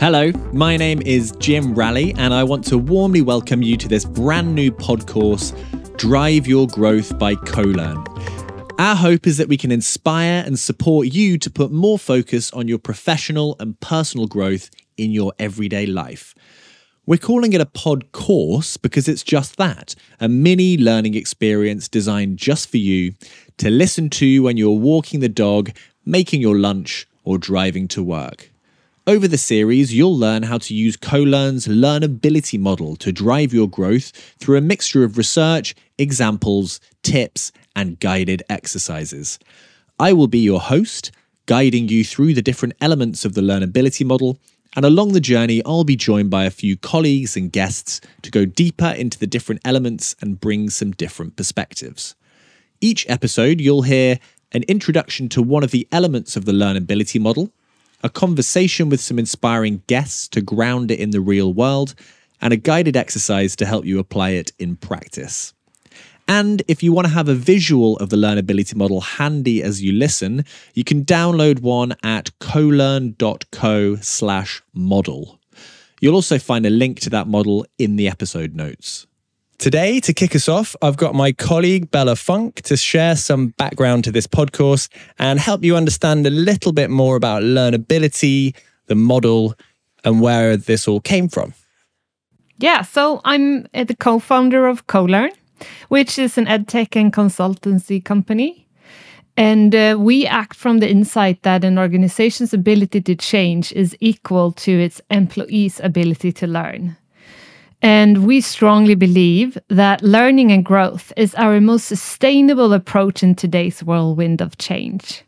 Hello, my name is Jim Ralley, and I want to warmly welcome you to this brand new pod course, Drive Your Growth by CoLearn. Our hope is that we can inspire and support you to put more focus on your professional and personal growth in your everyday life. We're calling it a pod course because it's just that a mini learning experience designed just for you to listen to when you're walking the dog, making your lunch, or driving to work. Over the series, you'll learn how to use CoLearn's learnability model to drive your growth through a mixture of research, examples, tips, and guided exercises. I will be your host, guiding you through the different elements of the learnability model. And along the journey, I'll be joined by a few colleagues and guests to go deeper into the different elements and bring some different perspectives. Each episode, you'll hear an introduction to one of the elements of the learnability model, a conversation with some inspiring guests to ground it in the real world, and a guided exercise to help you apply it in practice. And if you want to have a visual of the learnability model handy as you listen, you can download one at colearn.co slash model. You'll also find a link to that model in the episode notes. Today, to kick us off, I've got my colleague Bella Funck to share some background to this podcast and help you understand a little bit more about learnability, the model, and where this all came from. Yeah, so I'm the co founder of CoLearn, which is an edtech and consultancy company. And uh, we act from the insight that an organization's ability to change is equal to its employees' ability to learn. And we strongly believe that learning and growth is our most sustainable approach in today's whirlwind of change.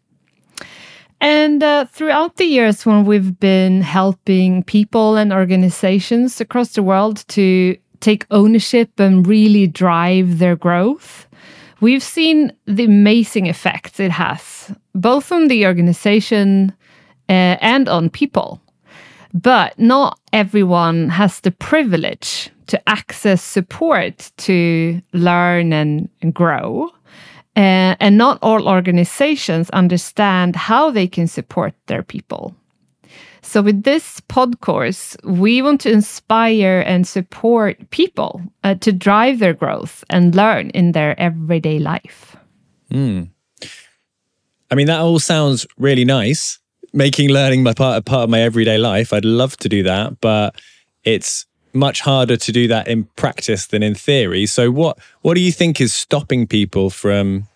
And uh, throughout the years, when we've been helping people and organizations across the world to take ownership and really drive their growth, we've seen the amazing effects it has, both on the organization uh, and on people. But not everyone has the privilege to access support to learn and, and grow. Uh, and not all organizations understand how they can support their people. So, with this pod course, we want to inspire and support people uh, to drive their growth and learn in their everyday life. Mm. I mean, that all sounds really nice making learning my part a part of my everyday life. I'd love to do that, but it's much harder to do that in practice than in theory. So what what do you think is stopping people from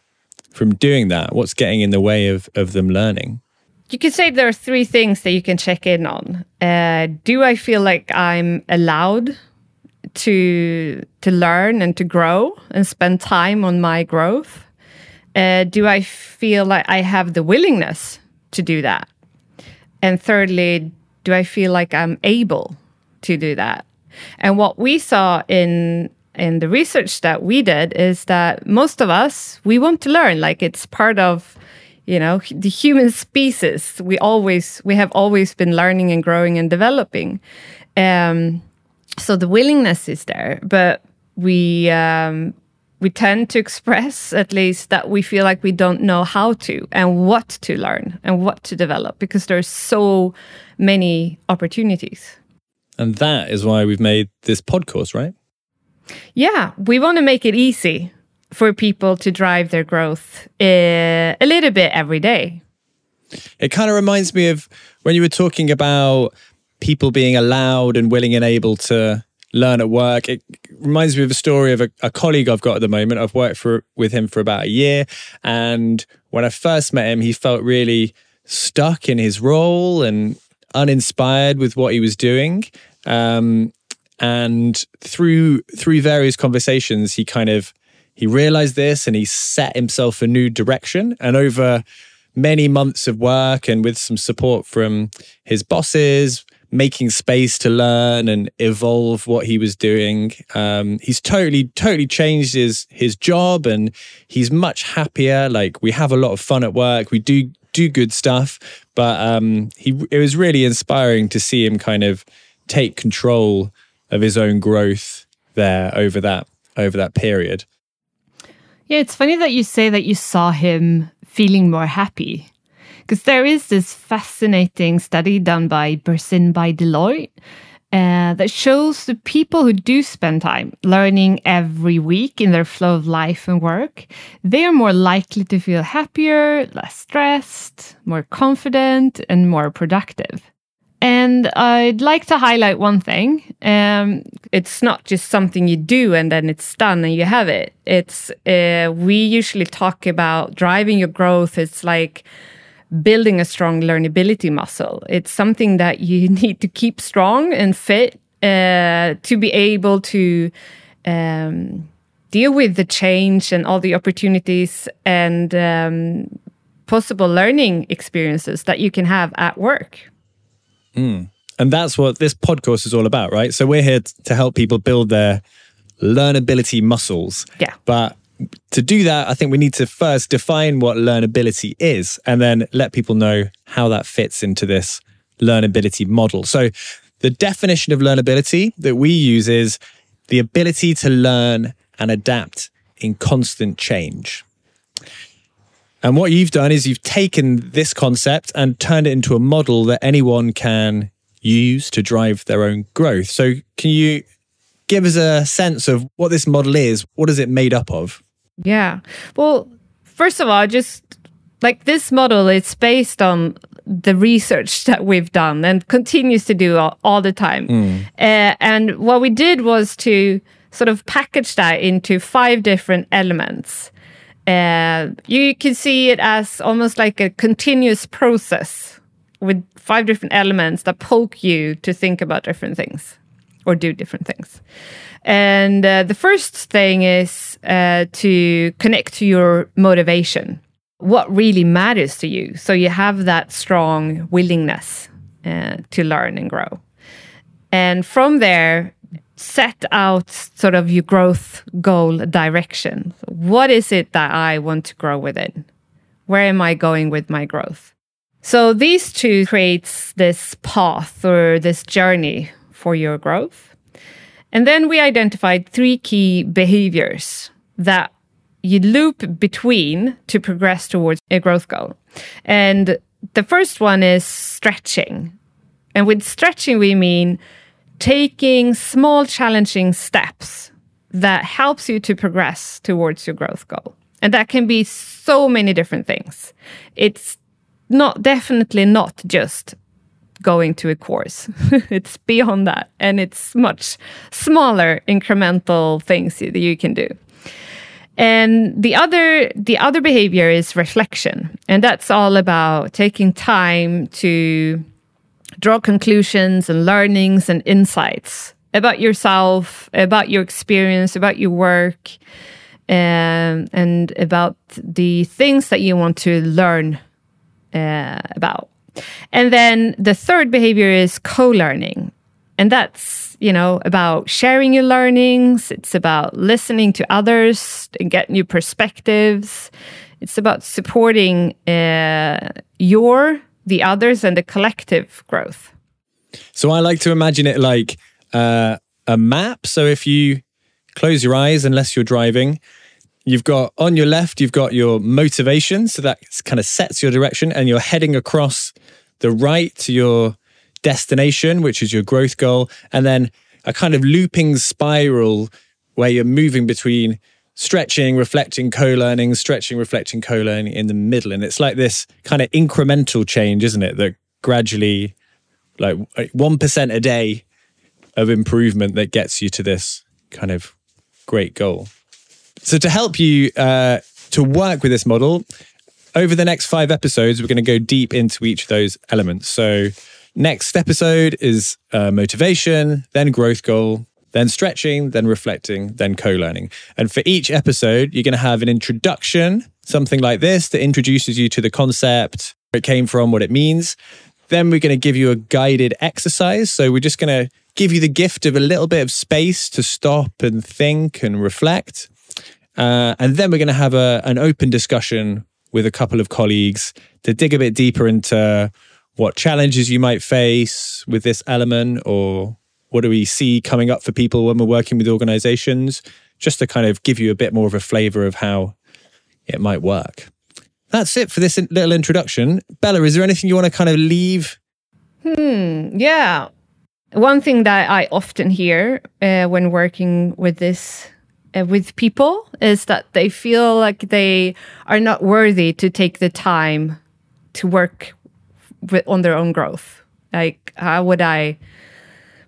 from doing that? What's getting in the way of of them learning? You could say there are three things that you can check in on. Uh, do I feel like I'm allowed to to learn and to grow and spend time on my growth? Uh, do I feel like I have the willingness to do that? And thirdly, do I feel like I'm able to do that? And what we saw in in the research that we did is that most of us we want to learn. Like it's part of you know the human species. We always we have always been learning and growing and developing. Um, so the willingness is there but we um, we tend to express at least that we feel like we don't know how to and what to learn and what to develop because there's so many opportunities. And that is why we've made this podcast right? Yeah we want to make it easy for people to drive their growth uh, a little bit every day. It kind of reminds me of when you were talking about people being allowed and willing and able to learn at work. It reminds me of a story of a, a, colleague I've got at the moment. I've worked for with him for about a year, and when I first met him, he felt really stuck in his role and uninspired with what he was doing. Um, and through through various conversations, he kind of he realized this and he set himself a new direction. And over many months of work and with some support from his bosses, making space to learn and evolve what he was doing. Um, he's totally, totally changed his his job, and he's much happier. Like we have a lot of fun at work. We do do good stuff, but um, he it was really inspiring to see him kind of take control of his own growth there over that over that period. Yeah, it's funny that you say that you saw him feeling more happy Because there is this fascinating study done by Bersin by Deloitte uh, that shows the people who do spend time learning every week in their flow of life and work, they are more likely to feel happier, less stressed, more confident, and more productive. And I'd like to highlight one thing. Um, it's not just something you do and then it's done and you have it. It's uh, we usually talk about driving your growth. It's like building a strong learnability muscle. It's something that you need to keep strong and fit uh, to be able to um, deal with the change and all the opportunities and um, possible learning experiences that you can have at work. Mm. And that's what this podcast is all about, right? So we're here to help people build their learnability muscles. Yeah. But to do that, I think we need to first define what learnability is and then let people know how that fits into this learnability model. So, the definition of learnability that we use is the ability to learn and adapt in constant change. And what you've done is you've taken this concept and turned it into a model that anyone can use to drive their own growth. So, can you give us a sense of what this model is? What is it made up of? Yeah. Well, first of all, just like this model, it's based on the research that we've done and continues to do all, all the time. Mm. Uh, and what we did was to sort of package that into five different elements. Uh, you can see it as almost like a continuous process with five different elements that poke you to think about different things or do different things. And uh, the first thing is uh, to connect to your motivation. What really matters to you? So you have that strong willingness uh, to learn and grow. And from there, set out sort of your growth goal direction. What is it that I want to grow within? Where am I going with my growth? So these two creates this path or this journey for your growth. And then we identified three key behaviors that you loop between to progress towards a growth goal. And the first one is stretching. And with stretching, we mean taking small, challenging steps that helps you to progress towards your growth goal. And that can be so many different things. It's not definitely not just going to a course. it's beyond that. And it's much smaller incremental things that you can do. And the other the other behavior is reflection. And that's all about taking time to draw conclusions and learnings and insights about yourself, about your experience, about your work, um, and about the things that you want to learn uh, about. And then the third behavior is co learning. And that's, you know, about sharing your learnings. It's about listening to others and get new perspectives. It's about supporting uh, your, the others, and the collective growth. So I like to imagine it like uh, a map. So if you close your eyes, unless you're driving, You've got on your left, you've got your motivation. So that kind of sets your direction, and you're heading across the right to your destination, which is your growth goal. And then a kind of looping spiral where you're moving between stretching, reflecting, co learning, stretching, reflecting, co learning in the middle. And it's like this kind of incremental change, isn't it? That gradually, like 1% a day of improvement that gets you to this kind of great goal. So, to help you uh, to work with this model, over the next five episodes, we're going to go deep into each of those elements. So, next episode is uh, motivation, then growth goal, then stretching, then reflecting, then co learning. And for each episode, you're going to have an introduction, something like this that introduces you to the concept, where it came from, what it means. Then we're going to give you a guided exercise. So, we're just going to give you the gift of a little bit of space to stop and think and reflect. Uh, and then we're going to have a, an open discussion with a couple of colleagues to dig a bit deeper into what challenges you might face with this element or what do we see coming up for people when we're working with organizations, just to kind of give you a bit more of a flavor of how it might work. that's it for this little introduction. Bella, is there anything you want to kind of leave? Hmm. Yeah. One thing that I often hear uh, when working with this with people is that they feel like they are not worthy to take the time to work with, on their own growth. Like, how would I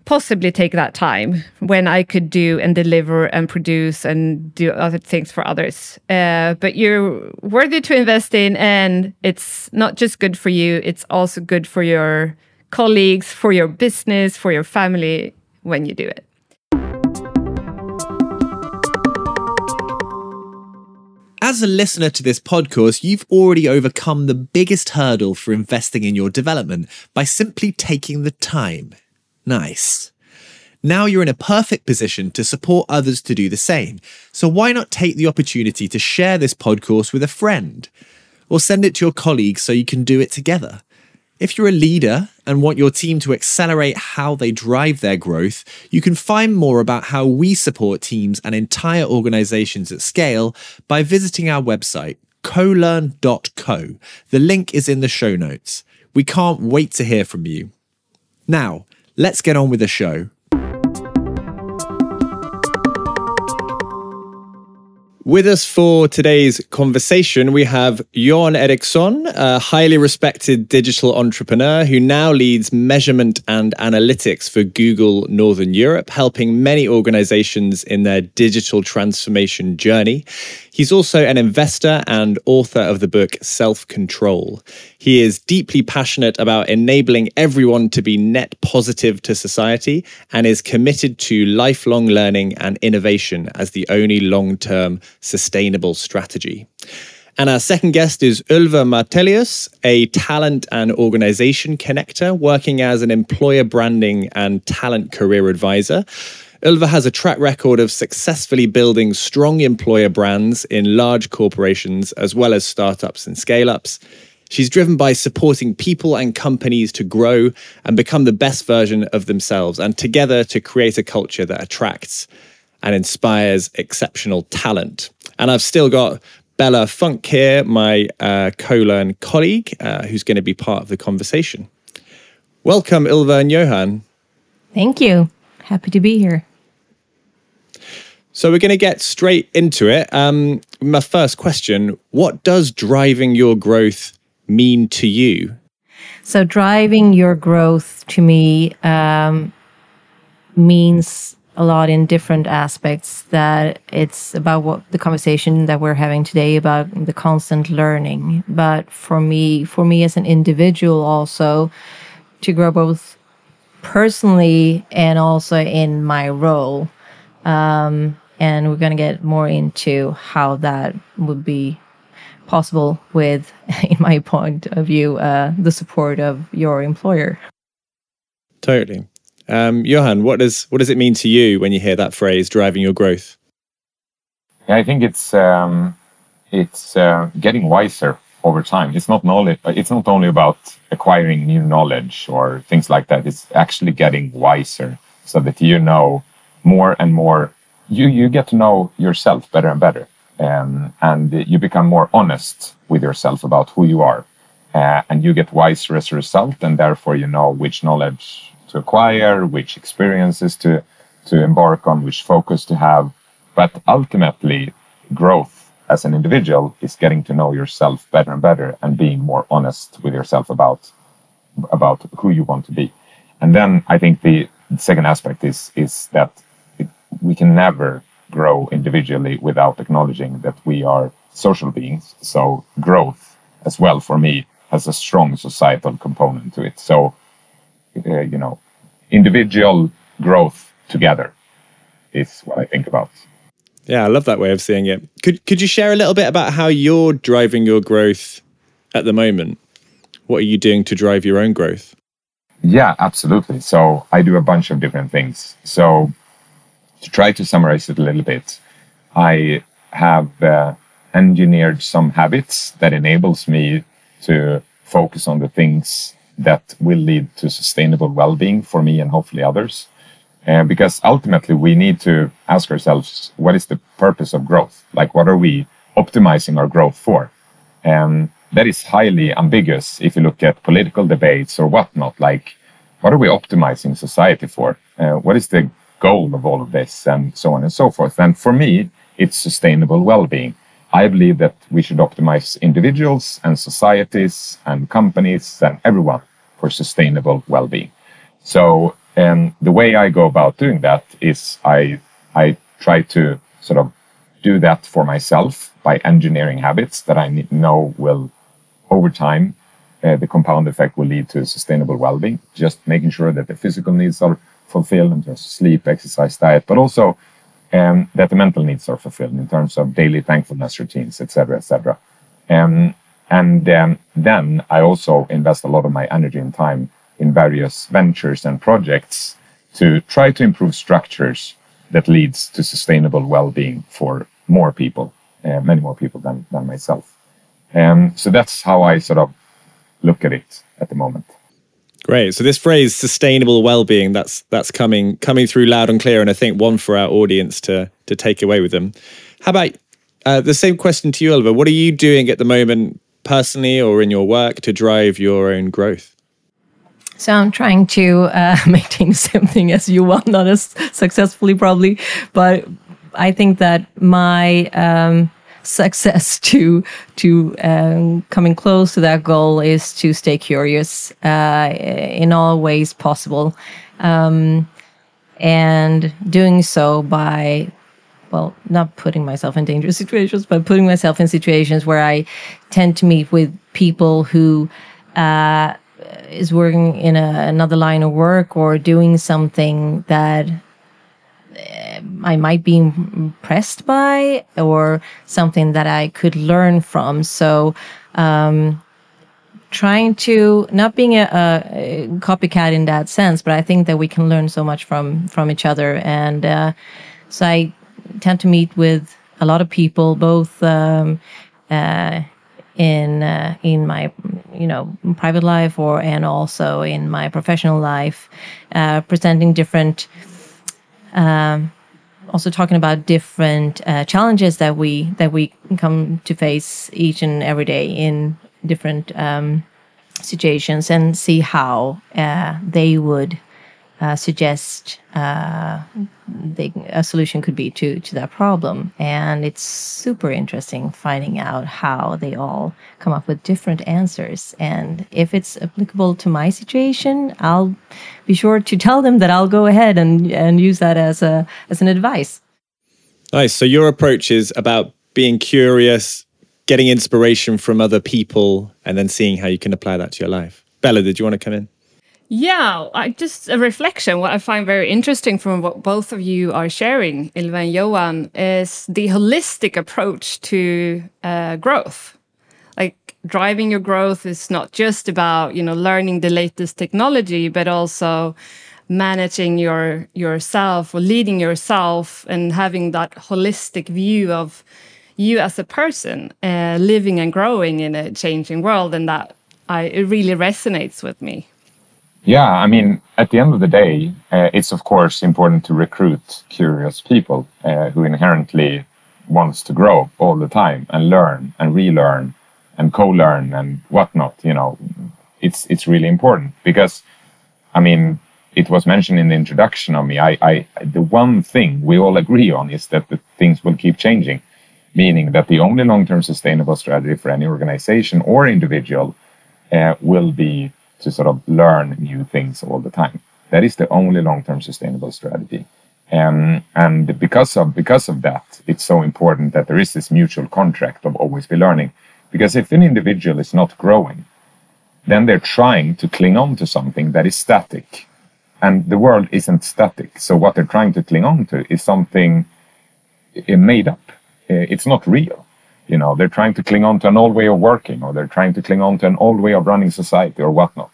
possibly take that time when I could do and deliver and produce and do other things for others? Uh, but you're worthy to invest in, and it's not just good for you, it's also good for your colleagues, for your business, for your family when you do it. As a listener to this podcast, you've already overcome the biggest hurdle for investing in your development by simply taking the time. Nice. Now you're in a perfect position to support others to do the same. So why not take the opportunity to share this podcast with a friend? Or send it to your colleagues so you can do it together. If you're a leader and want your team to accelerate how they drive their growth, you can find more about how we support teams and entire organizations at scale by visiting our website, colearn.co. The link is in the show notes. We can't wait to hear from you. Now, let's get on with the show. With us for today's conversation, we have Johan Eriksson, a highly respected digital entrepreneur who now leads measurement and analytics for Google Northern Europe, helping many organizations in their digital transformation journey. He's also an investor and author of the book Self Control. He is deeply passionate about enabling everyone to be net positive to society and is committed to lifelong learning and innovation as the only long term sustainable strategy. And our second guest is Ylva Martelius, a talent and organization connector working as an employer branding and talent career advisor. Ylva has a track record of successfully building strong employer brands in large corporations as well as startups and scale ups. She's driven by supporting people and companies to grow and become the best version of themselves, and together to create a culture that attracts and inspires exceptional talent. And I've still got Bella Funck here, my uh, co-learn colleague, uh, who's going to be part of the conversation. Welcome, Ylva and Johan. Thank you. Happy to be here. So we're going to get straight into it. Um, my first question: What does driving your growth mean to you? So driving your growth to me um, means a lot in different aspects that it's about what the conversation that we're having today about the constant learning. But for me for me as an individual also to grow both personally and also in my role um, and we're going to get more into how that would be possible with in my point of view uh, the support of your employer. Totally um, Johan, what does what does it mean to you when you hear that phrase, driving your growth? I think it's um, it's uh, getting wiser over time. It's not knowledge. It's not only about acquiring new knowledge or things like that. It's actually getting wiser, so that you know more and more. You you get to know yourself better and better, um, and you become more honest with yourself about who you are, uh, and you get wiser as a result. And therefore, you know which knowledge to acquire, which experiences to to embark on, which focus to have. But ultimately, growth as an individual is getting to know yourself better and better and being more honest with yourself about about who you want to be. And then I think the second aspect is is that it, we can never grow individually without acknowledging that we are social beings. So growth as well for me has a strong societal component to it. So uh, you know, individual growth together is what I think about. Yeah, I love that way of seeing it. Could could you share a little bit about how you're driving your growth at the moment? What are you doing to drive your own growth? Yeah, absolutely. So I do a bunch of different things. So to try to summarize it a little bit, I have uh, engineered some habits that enables me to focus on the things that will lead to sustainable well-being for me and hopefully others. Uh, because ultimately we need to ask ourselves, what is the purpose of growth? Like, what are we optimizing our growth for? And that is highly ambiguous if you look at political debates or whatnot. Like, what are we optimizing society for? Uh, what is the goal of all of this, and so on and so forth? And for me, it's sustainable well-being. I believe that we should optimize individuals and societies and companies and everyone for sustainable well-being. So, and the way I go about doing that is I I try to sort of do that for myself by engineering habits that I know will, over time, uh, the compound effect will lead to sustainable well-being. Just making sure that the physical needs are fulfilled in terms of sleep, exercise, diet, but also um, that the mental needs are fulfilled in terms of daily thankfulness routines, etc., etc. Um, and then I also invest a lot of my energy and time in various ventures and projects to try to improve structures that leads to sustainable well-being for more people, uh, many more people than than myself. Um, so that's how I sort of look at it at the moment. Great. So this phrase "sustainable well-being" that's that's coming coming through loud and clear, and I think one for our audience to to take away with them. How about uh, the same question to you, Oliver? What are you doing at the moment, personally or in your work, to drive your own growth? So I'm trying to uh, maintain the same thing as you, well, not as successfully probably, but I think that my um, success to to um, coming close to that goal is to stay curious uh, in all ways possible, um, and doing so by well, not putting myself in dangerous situations, but putting myself in situations where I tend to meet with people who. Uh, is working in a, another line of work or doing something that uh, I might be impressed by or something that I could learn from. So, um, trying to not being a, a, copycat in that sense, but I think that we can learn so much from from each other. And uh, so I tend to meet with a lot of people, both um, uh, in uh, in my you know private life or and also in my professional life, uh, presenting different. Um, also talking about different uh, challenges that we that we come to face each and every day in different um, situations and see how uh, they would uh, suggest uh, a solution could be to to that problem. And it's super interesting finding out how they all come up with different answers. And if it's applicable to my situation, I'll be sure to tell them that I'll go ahead and and use that as a as an advice. Nice. So your approach is about being curious, getting inspiration from other people, and then seeing how you can apply that to your life. Bella, did you want to come in? Yeah, I just a reflection. What I find very interesting from what both of you are sharing, Ylva and Johan, is the holistic approach to uh, growth. Like driving your growth is not just about you know learning the latest technology, but also managing your yourself or leading yourself and having that holistic view of you as a person uh, living and growing in a changing world, and that I, it really resonates with me. Yeah, I mean, at the end of the day, uh, it's of course important to recruit curious people uh, who inherently wants to grow all the time and learn and relearn and co-learn and whatnot. You know, it's it's really important because, I mean, it was mentioned in the introduction of me. I, I the one thing we all agree on is that the things will keep changing, meaning that the only long-term sustainable strategy for any organization or individual uh, will be to sort of learn new things all the time. That is the only long-term sustainable strategy. Um, and because of because of that, it's so important that there is this mutual contract of always be learning. Because if an individual is not growing, then they're trying to cling on to something that is static. And the world isn't static. So what they're trying to cling on to is something eh, made up. Eh, it's not real you know they're trying to cling on to an old way of working or they're trying to cling on to an old way of running society or whatnot.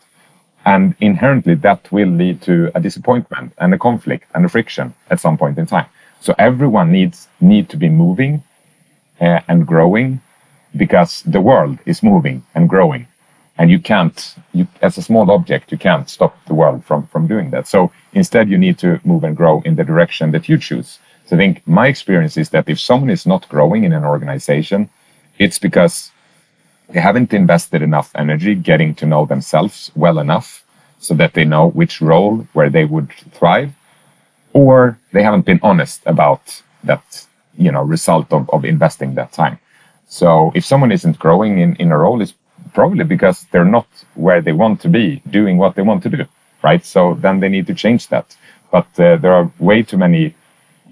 And inherently that will lead to a disappointment and a conflict and a friction at some point in time. So everyone needs need to be moving uh, and growing because the world is moving and growing. And you can't you as a small object you can't stop the world from from doing that. So instead you need to move and grow in the direction that you choose so I think my experience is that if someone is not growing in an organization, it's because they haven't invested enough energy getting to know themselves well enough so that they know which role where they would thrive, or they haven't been honest about that you know result of, of investing that time. So if someone isn't growing in, in a role, it's probably because they're not where they want to be doing what they want to do, right? So then they need to change that. But uh, there are way too many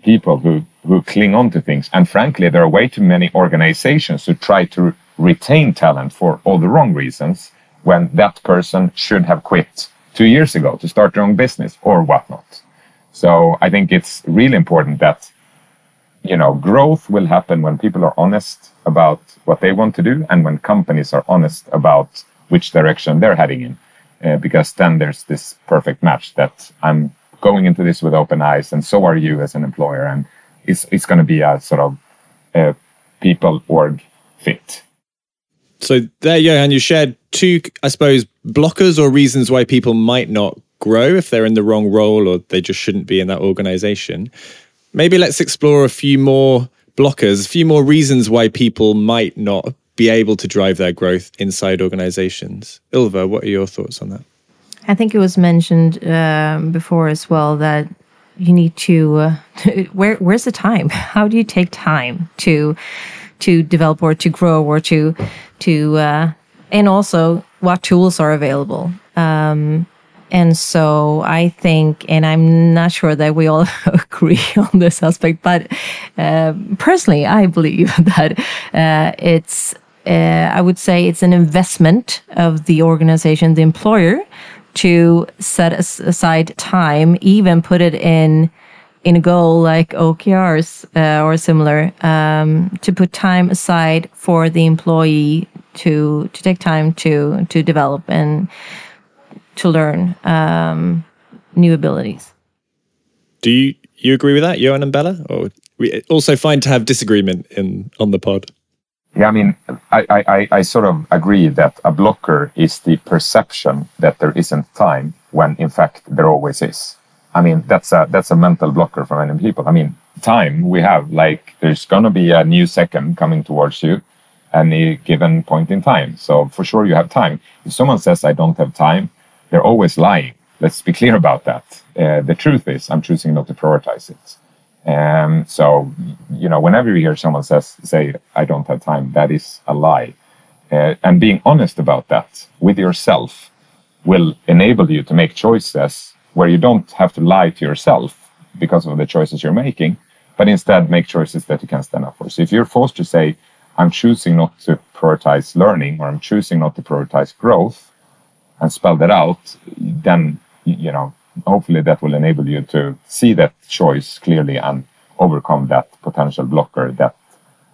people who who cling on to things, and frankly, there are way too many organizations who try to retain talent for all the wrong reasons when that person should have quit two years ago to start their own business or whatnot. So I think it's really important that you know growth will happen when people are honest about what they want to do and when companies are honest about which direction they're heading in uh, because then there's this perfect match that i'm going into this with open eyes and so are you as an employer and it's, it's going to be a sort of a people org fit so there and you shared two i suppose blockers or reasons why people might not grow if they're in the wrong role or they just shouldn't be in that organization maybe let's explore a few more blockers, a few more reasons why people might not be able to drive their growth inside organizations. Ylva, what are your thoughts on that? I think it was mentioned um, before as well that you need to uh, where where's the time? How do you take time to to develop or to grow or to to uh, and also what tools are available? Um, and so I think, and I'm not sure that we all agree on this aspect, but uh, personally, I believe that uh, it's, uh, I would say it's an investment of the organization, the employer, to set aside time, even put it in in a goal like OKRs uh, or similar, um, to put time aside for the employee to to take time to to develop and to learn um, new abilities. Do you you agree with that, Johan and Bella? Or we also find to have disagreement in on the pod? Yeah, I mean, I, I, I sort of agree that a blocker is the perception that there isn't time when in fact there always is. I mean, that's a that's a mental blocker for many people. I mean, time we have like there's gonna be a new second coming towards you any given point in time. So for sure you have time. If someone says I don't have time, they're always lying. Let's be clear about that. Uh, the truth is, I'm choosing not to prioritize it. Um, so, you know, whenever you hear someone says, say, I don't have time, that is a lie. Uh, and being honest about that with yourself will enable you to make choices where you don't have to lie to yourself because of the choices you're making, but instead make choices that you can stand up for. So if you're forced to say, I'm choosing not to prioritize learning or I'm choosing not to prioritize growth, and spell that out, then you know hopefully that will enable you to see that choice clearly and overcome that potential blocker that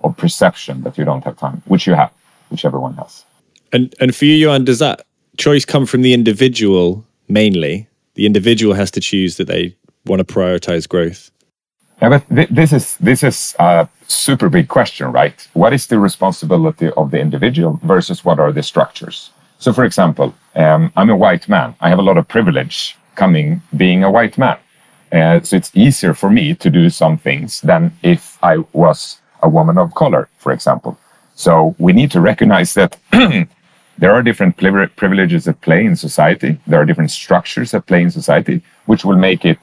of perception that you don't have time, which you have, which everyone has. And and for you, Johan, does that choice come from the individual mainly? The individual has to choose that they want to prioritize growth. Yeah, but th- this is this is a super big question, right? What is the responsibility of the individual versus what are the structures? So, for example, um, I'm a white man. I have a lot of privilege coming being a white man. Uh, so it's easier for me to do some things than if I was a woman of color, for example. So we need to recognize that there are different privileges at play in society. There are different structures at play in society, which will make it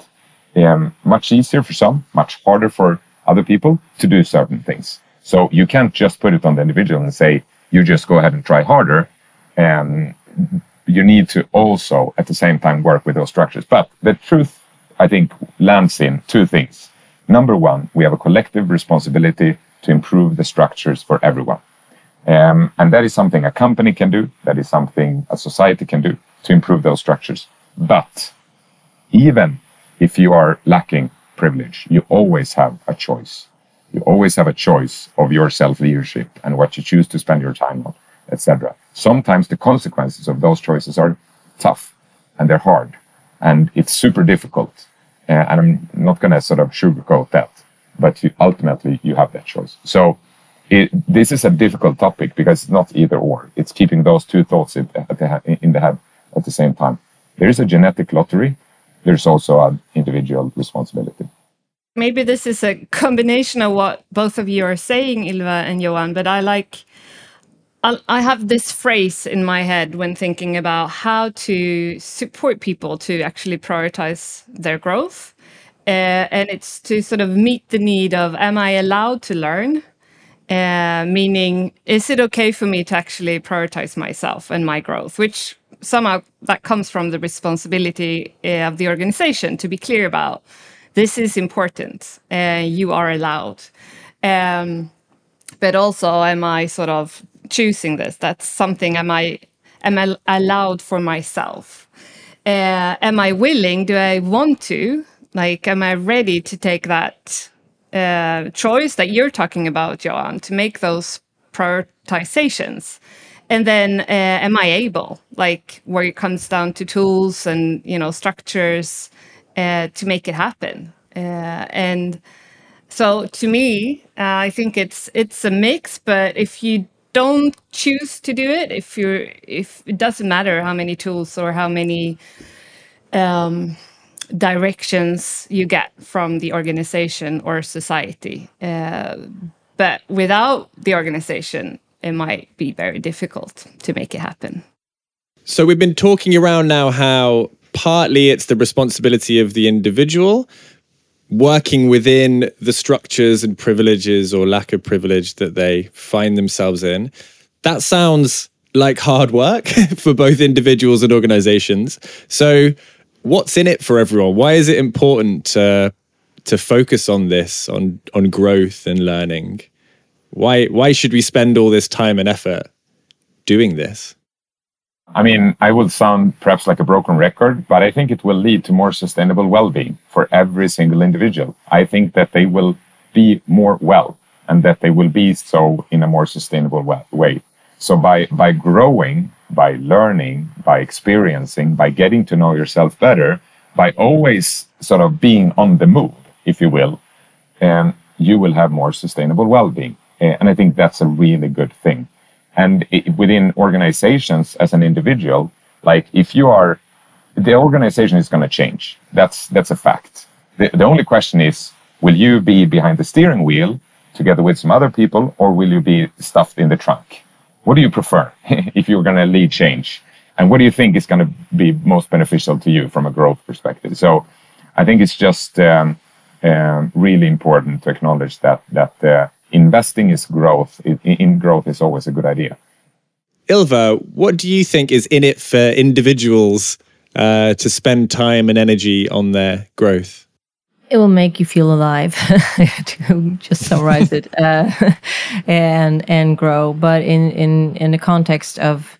um, much easier for some, much harder for other people to do certain things. So you can't just put it on the individual and say, you just go ahead and try harder and you need to also at the same time work with those structures. But the truth, I think, lands in two things. Number one, we have a collective responsibility to improve the structures for everyone. Um, and that is something a company can do, that is something a society can do to improve those structures. But even if you are lacking privilege, you always have a choice. You always have a choice of your self leadership and what you choose to spend your time on etc. Sometimes the consequences of those choices are tough and they're hard and it's super difficult. Uh, and I'm not going to sort of sugarcoat that, but you, ultimately you have that choice. So it, this is a difficult topic because it's not either or. It's keeping those two thoughts in the, in the head at the same time. There is a genetic lottery. There's also an individual responsibility. Maybe this is a combination of what both of you are saying, Ylva and Johan, but I like I have this phrase in my head when thinking about how to support people to actually prioritize their growth. Uh, and it's to sort of meet the need of am I allowed to learn? Uh, meaning, is it okay for me to actually prioritize myself and my growth? Which somehow that comes from the responsibility uh, of the organization to be clear about this is important. you are allowed. Um, but also, am I sort of choosing this? That's something am I am I allowed for myself? Uh, am I willing? Do I want to? Like, am I ready to take that uh, choice that you're talking about, Johan, to make those prioritizations? And then, uh, am I able, like, where it comes down to tools and you know structures, uh, to make it happen? Uh, and so, to me, uh, I think it's it's a mix. But if you don't choose to do it, if you're if it doesn't matter how many tools or how many um, directions you get from the organization or society. Uh, but without the organization, it might be very difficult to make it happen. So we've been talking around now how partly it's the responsibility of the individual working within the structures and privileges or lack of privilege that they find themselves in. That sounds like hard work for both individuals and organizations. So what's in it for everyone? Why is it important to to focus on this, on on growth and learning? Why why should we spend all this time and effort doing this? I mean, I will sound perhaps like a broken record, but I think it will lead to more sustainable well-being for every single individual. I think that they will be more well and that they will be so in a more sustainable way. So by by growing by learning, by experiencing, by getting to know yourself better, by always sort of being on the move, if you will, and you will have more sustainable well-being. Eh, and I think that's a really good thing. And it, within organizations, as an individual, like if you are, the organization is going to change. That's that's a fact. The, the only question is, will you be behind the steering wheel together with some other people, or will you be stuffed in the trunk? what do you prefer if you're going to lead change? And what do you think is going to be most beneficial to you from a growth perspective? So I think it's just um, um, really important to acknowledge that that uh, investing is growth. In, in growth is always a good idea. Ylva, what do you think is in it for individuals uh, to spend time and energy on their growth? it will make you feel alive to just summarize it uh, and and grow but in in in the context of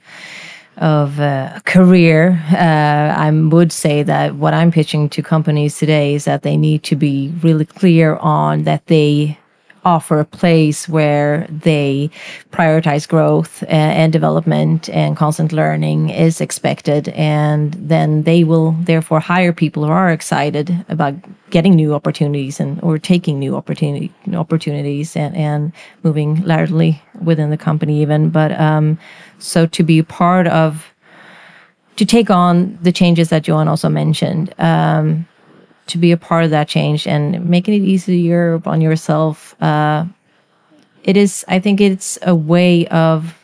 of uh, career uh, i would say that what i'm pitching to companies today is that they need to be really clear on that they offer a place where they prioritize growth and, development and constant learning is expected. And then they will therefore hire people who are excited about getting new opportunities and or taking new opportunity opportunities and, and moving laterally within the company even. But um, so to be part of to take on the changes that Johan also mentioned. Um, to be a part of that change and making it easier on yourself. Uh, it is, I think, it's a way of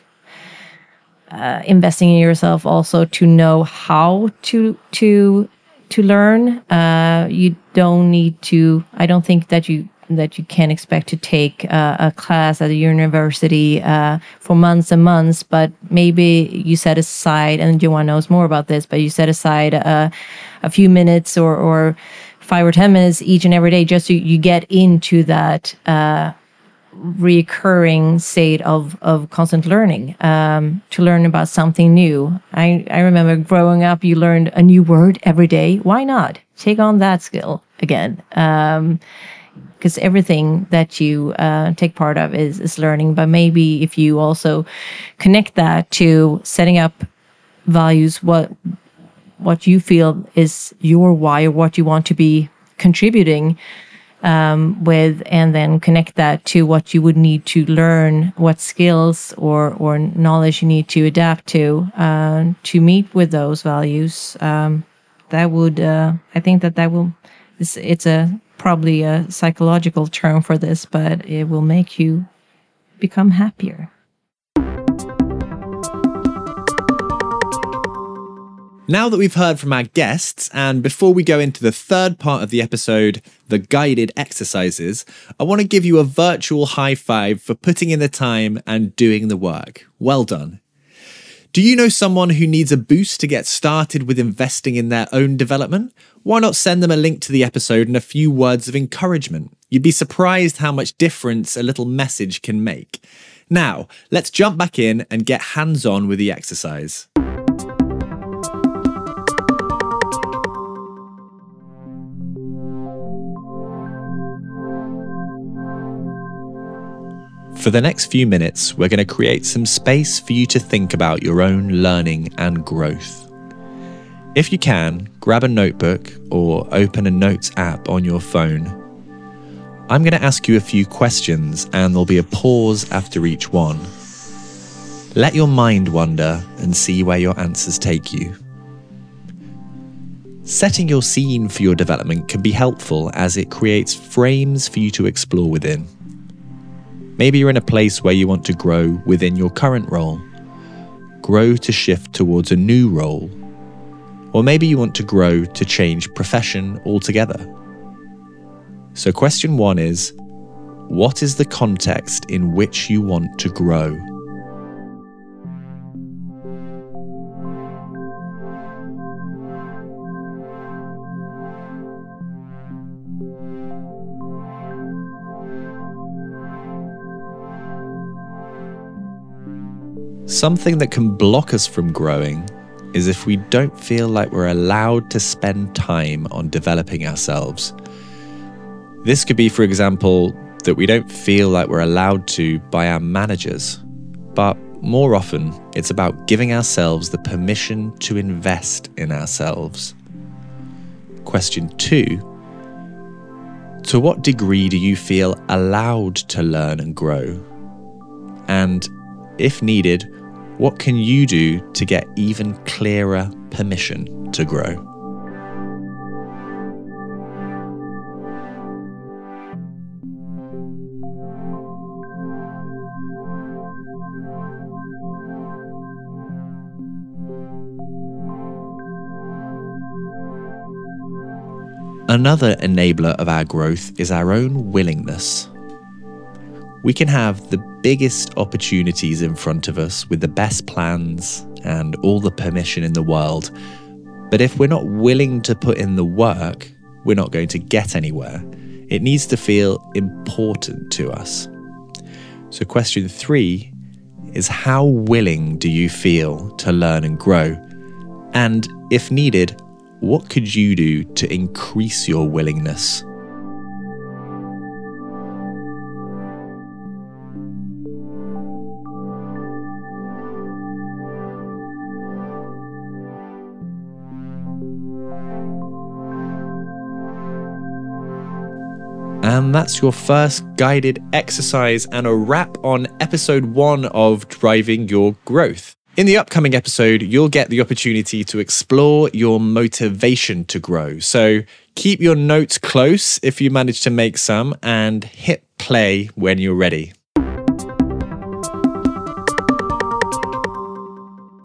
uh, investing in yourself, also to know how to to to learn. Uh, you don't need to. I don't think that you that you can expect to take uh, a class at a university uh, for months and months, but maybe you set aside, and Johan knows more about this, but you set aside uh, a few minutes or, or five or 10 minutes each and every day, just so you get into that uh, recurring state of, of constant learning um, to learn about something new. I, I remember growing up, you learned a new word every day. Why not take on that skill again? Um, because everything that you uh, take part of is, is learning. But maybe if you also connect that to setting up values, what what you feel is your why or what you want to be contributing um, with, and then connect that to what you would need to learn, what skills or or knowledge you need to adapt to uh, to meet with those values. Um, that would, uh, I think that that will. It's, it's a probably a psychological term for this, but it will make you become happier. Now that we've heard from our guests, and before we go into the third part of the episode, the guided exercises, I want to give you a virtual high five for putting in the time and doing the work. Well done. Do you know someone who needs a boost to get started with investing in their own development? Why not send them a link to the episode and a few words of encouragement? You'd be surprised how much difference a little message can make. Now, let's jump back in and get hands on with the exercise. For the next few minutes, we're going to create some space for you to think about your own learning and growth. If you can, grab a notebook or open a notes app on your phone. I'm going to ask you a few questions and there'll be a pause after each one. Let your mind wander and see where your answers take you. Setting your scene for your development can be helpful as it creates frames for you to explore within. Maybe you're in a place where you want to grow within your current role, grow to shift towards a new role, or maybe you want to grow to change profession altogether. So, question one is What is the context in which you want to grow? Something that can block us from growing is if we don't feel like we're allowed to spend time on developing ourselves. This could be, for example, that we don't feel like we're allowed to by our managers, but more often, it's about giving ourselves the permission to invest in ourselves. Question two To what degree do you feel allowed to learn and grow? And if needed, what can you do to get even clearer permission to grow? Another enabler of our growth is our own willingness. We can have the biggest opportunities in front of us with the best plans and all the permission in the world. But if we're not willing to put in the work, we're not going to get anywhere. It needs to feel important to us. So, question three is how willing do you feel to learn and grow? And if needed, what could you do to increase your willingness? And that's your first guided exercise and a wrap on episode one of Driving Your Growth. In the upcoming episode, you'll get the opportunity to explore your motivation to grow. So keep your notes close if you manage to make some and hit play when you're ready.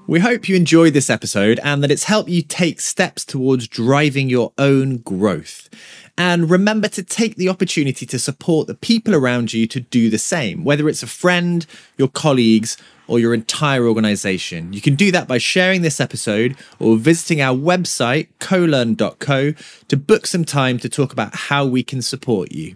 We hope you enjoyed this episode and that it's helped you take steps towards driving your own growth. And remember to take the opportunity to support the people around you to do the same, whether it's a friend, your colleagues, or your entire organization. You can do that by sharing this episode or visiting our website, colearn.co, to book some time to talk about how we can support you.